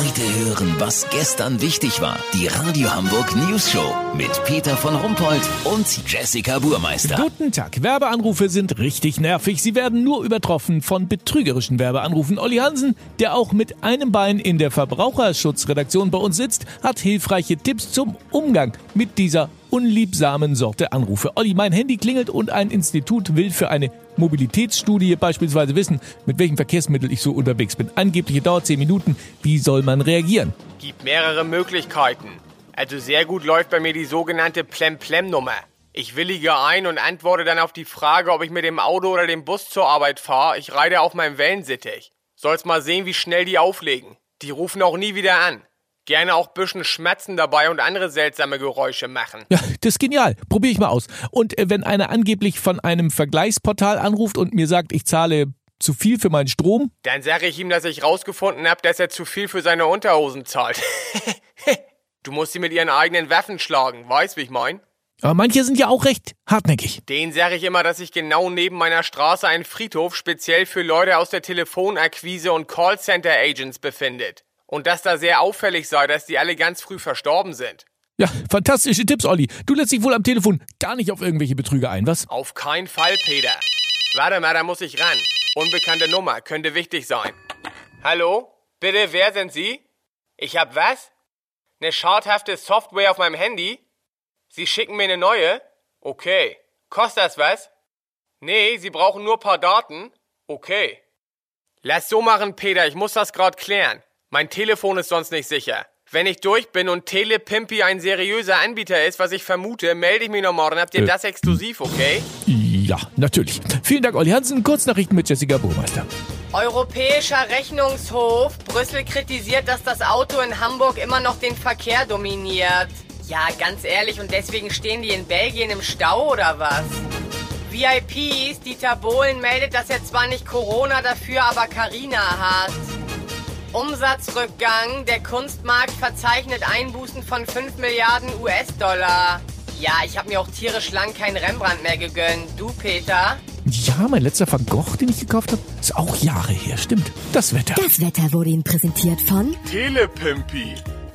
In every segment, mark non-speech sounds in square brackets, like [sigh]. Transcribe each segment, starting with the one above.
Heute hören, was gestern wichtig war. Die Radio Hamburg News Show mit Peter von Rumpold und Jessica Burmeister. Guten Tag. Werbeanrufe sind richtig nervig. Sie werden nur übertroffen von betrügerischen Werbeanrufen. Olli Hansen, der auch mit einem Bein in der Verbraucherschutzredaktion bei uns sitzt, hat hilfreiche Tipps zum Umgang mit dieser unliebsamen Sorte Anrufe. Olli, mein Handy klingelt und ein Institut will für eine Mobilitätsstudie beispielsweise wissen, mit welchem Verkehrsmittel ich so unterwegs bin. Angebliche dauert 10 Minuten. Wie soll man reagieren? Gibt mehrere Möglichkeiten. Also sehr gut läuft bei mir die sogenannte Plem-Plem-Nummer. Ich willige ein und antworte dann auf die Frage, ob ich mit dem Auto oder dem Bus zur Arbeit fahre. Ich reite auf meinem Wellensittich. Sollst mal sehen, wie schnell die auflegen. Die rufen auch nie wieder an. Gerne auch bisschen schmatzen dabei und andere seltsame Geräusche machen. Ja, das ist genial. Probiere ich mal aus. Und äh, wenn einer angeblich von einem Vergleichsportal anruft und mir sagt, ich zahle zu viel für meinen Strom? Dann sage ich ihm, dass ich rausgefunden habe, dass er zu viel für seine Unterhosen zahlt. [laughs] du musst sie mit ihren eigenen Waffen schlagen, weißt wie ich mein? Aber manche sind ja auch recht hartnäckig. Den sage ich immer, dass sich genau neben meiner Straße ein Friedhof speziell für Leute aus der Telefonakquise und Callcenter Agents befindet. Und dass da sehr auffällig sei, dass die alle ganz früh verstorben sind. Ja, fantastische Tipps, Olli. Du lässt dich wohl am Telefon gar nicht auf irgendwelche Betrüger ein, was? Auf keinen Fall, Peter. Warte mal, da muss ich ran. Unbekannte Nummer, könnte wichtig sein. Hallo? Bitte, wer sind Sie? Ich hab was? Eine schadhafte Software auf meinem Handy? Sie schicken mir eine neue? Okay. Kostet das was? Nee, Sie brauchen nur paar Daten? Okay. Lass so machen, Peter, ich muss das grad klären. Mein Telefon ist sonst nicht sicher. Wenn ich durch bin und Telepimpi ein seriöser Anbieter ist, was ich vermute, melde ich mich noch morgen. Habt ihr Äh. das exklusiv, okay? Ja, natürlich. Vielen Dank, Olli Hansen. Kurznachrichten mit Jessica Burmeister. Europäischer Rechnungshof. Brüssel kritisiert, dass das Auto in Hamburg immer noch den Verkehr dominiert. Ja, ganz ehrlich, und deswegen stehen die in Belgien im Stau oder was? VIPs, Dieter Bohlen meldet, dass er zwar nicht Corona, dafür aber Carina hat. Umsatzrückgang. Der Kunstmarkt verzeichnet Einbußen von 5 Milliarden US-Dollar. Ja, ich habe mir auch tierisch lang keinen Rembrandt mehr gegönnt. Du, Peter? Ja, mein letzter Van Gogh, den ich gekauft habe, ist auch Jahre her. Stimmt. Das Wetter. Das Wetter wurde Ihnen präsentiert von Telepimpi.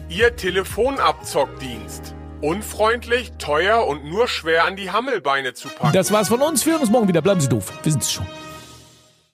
Ihr Telefonabzockdienst. Unfreundlich, teuer und nur schwer an die Hammelbeine zu packen. Das war's von uns. Wir hören uns morgen wieder. Bleiben Sie doof. Wir sind's schon.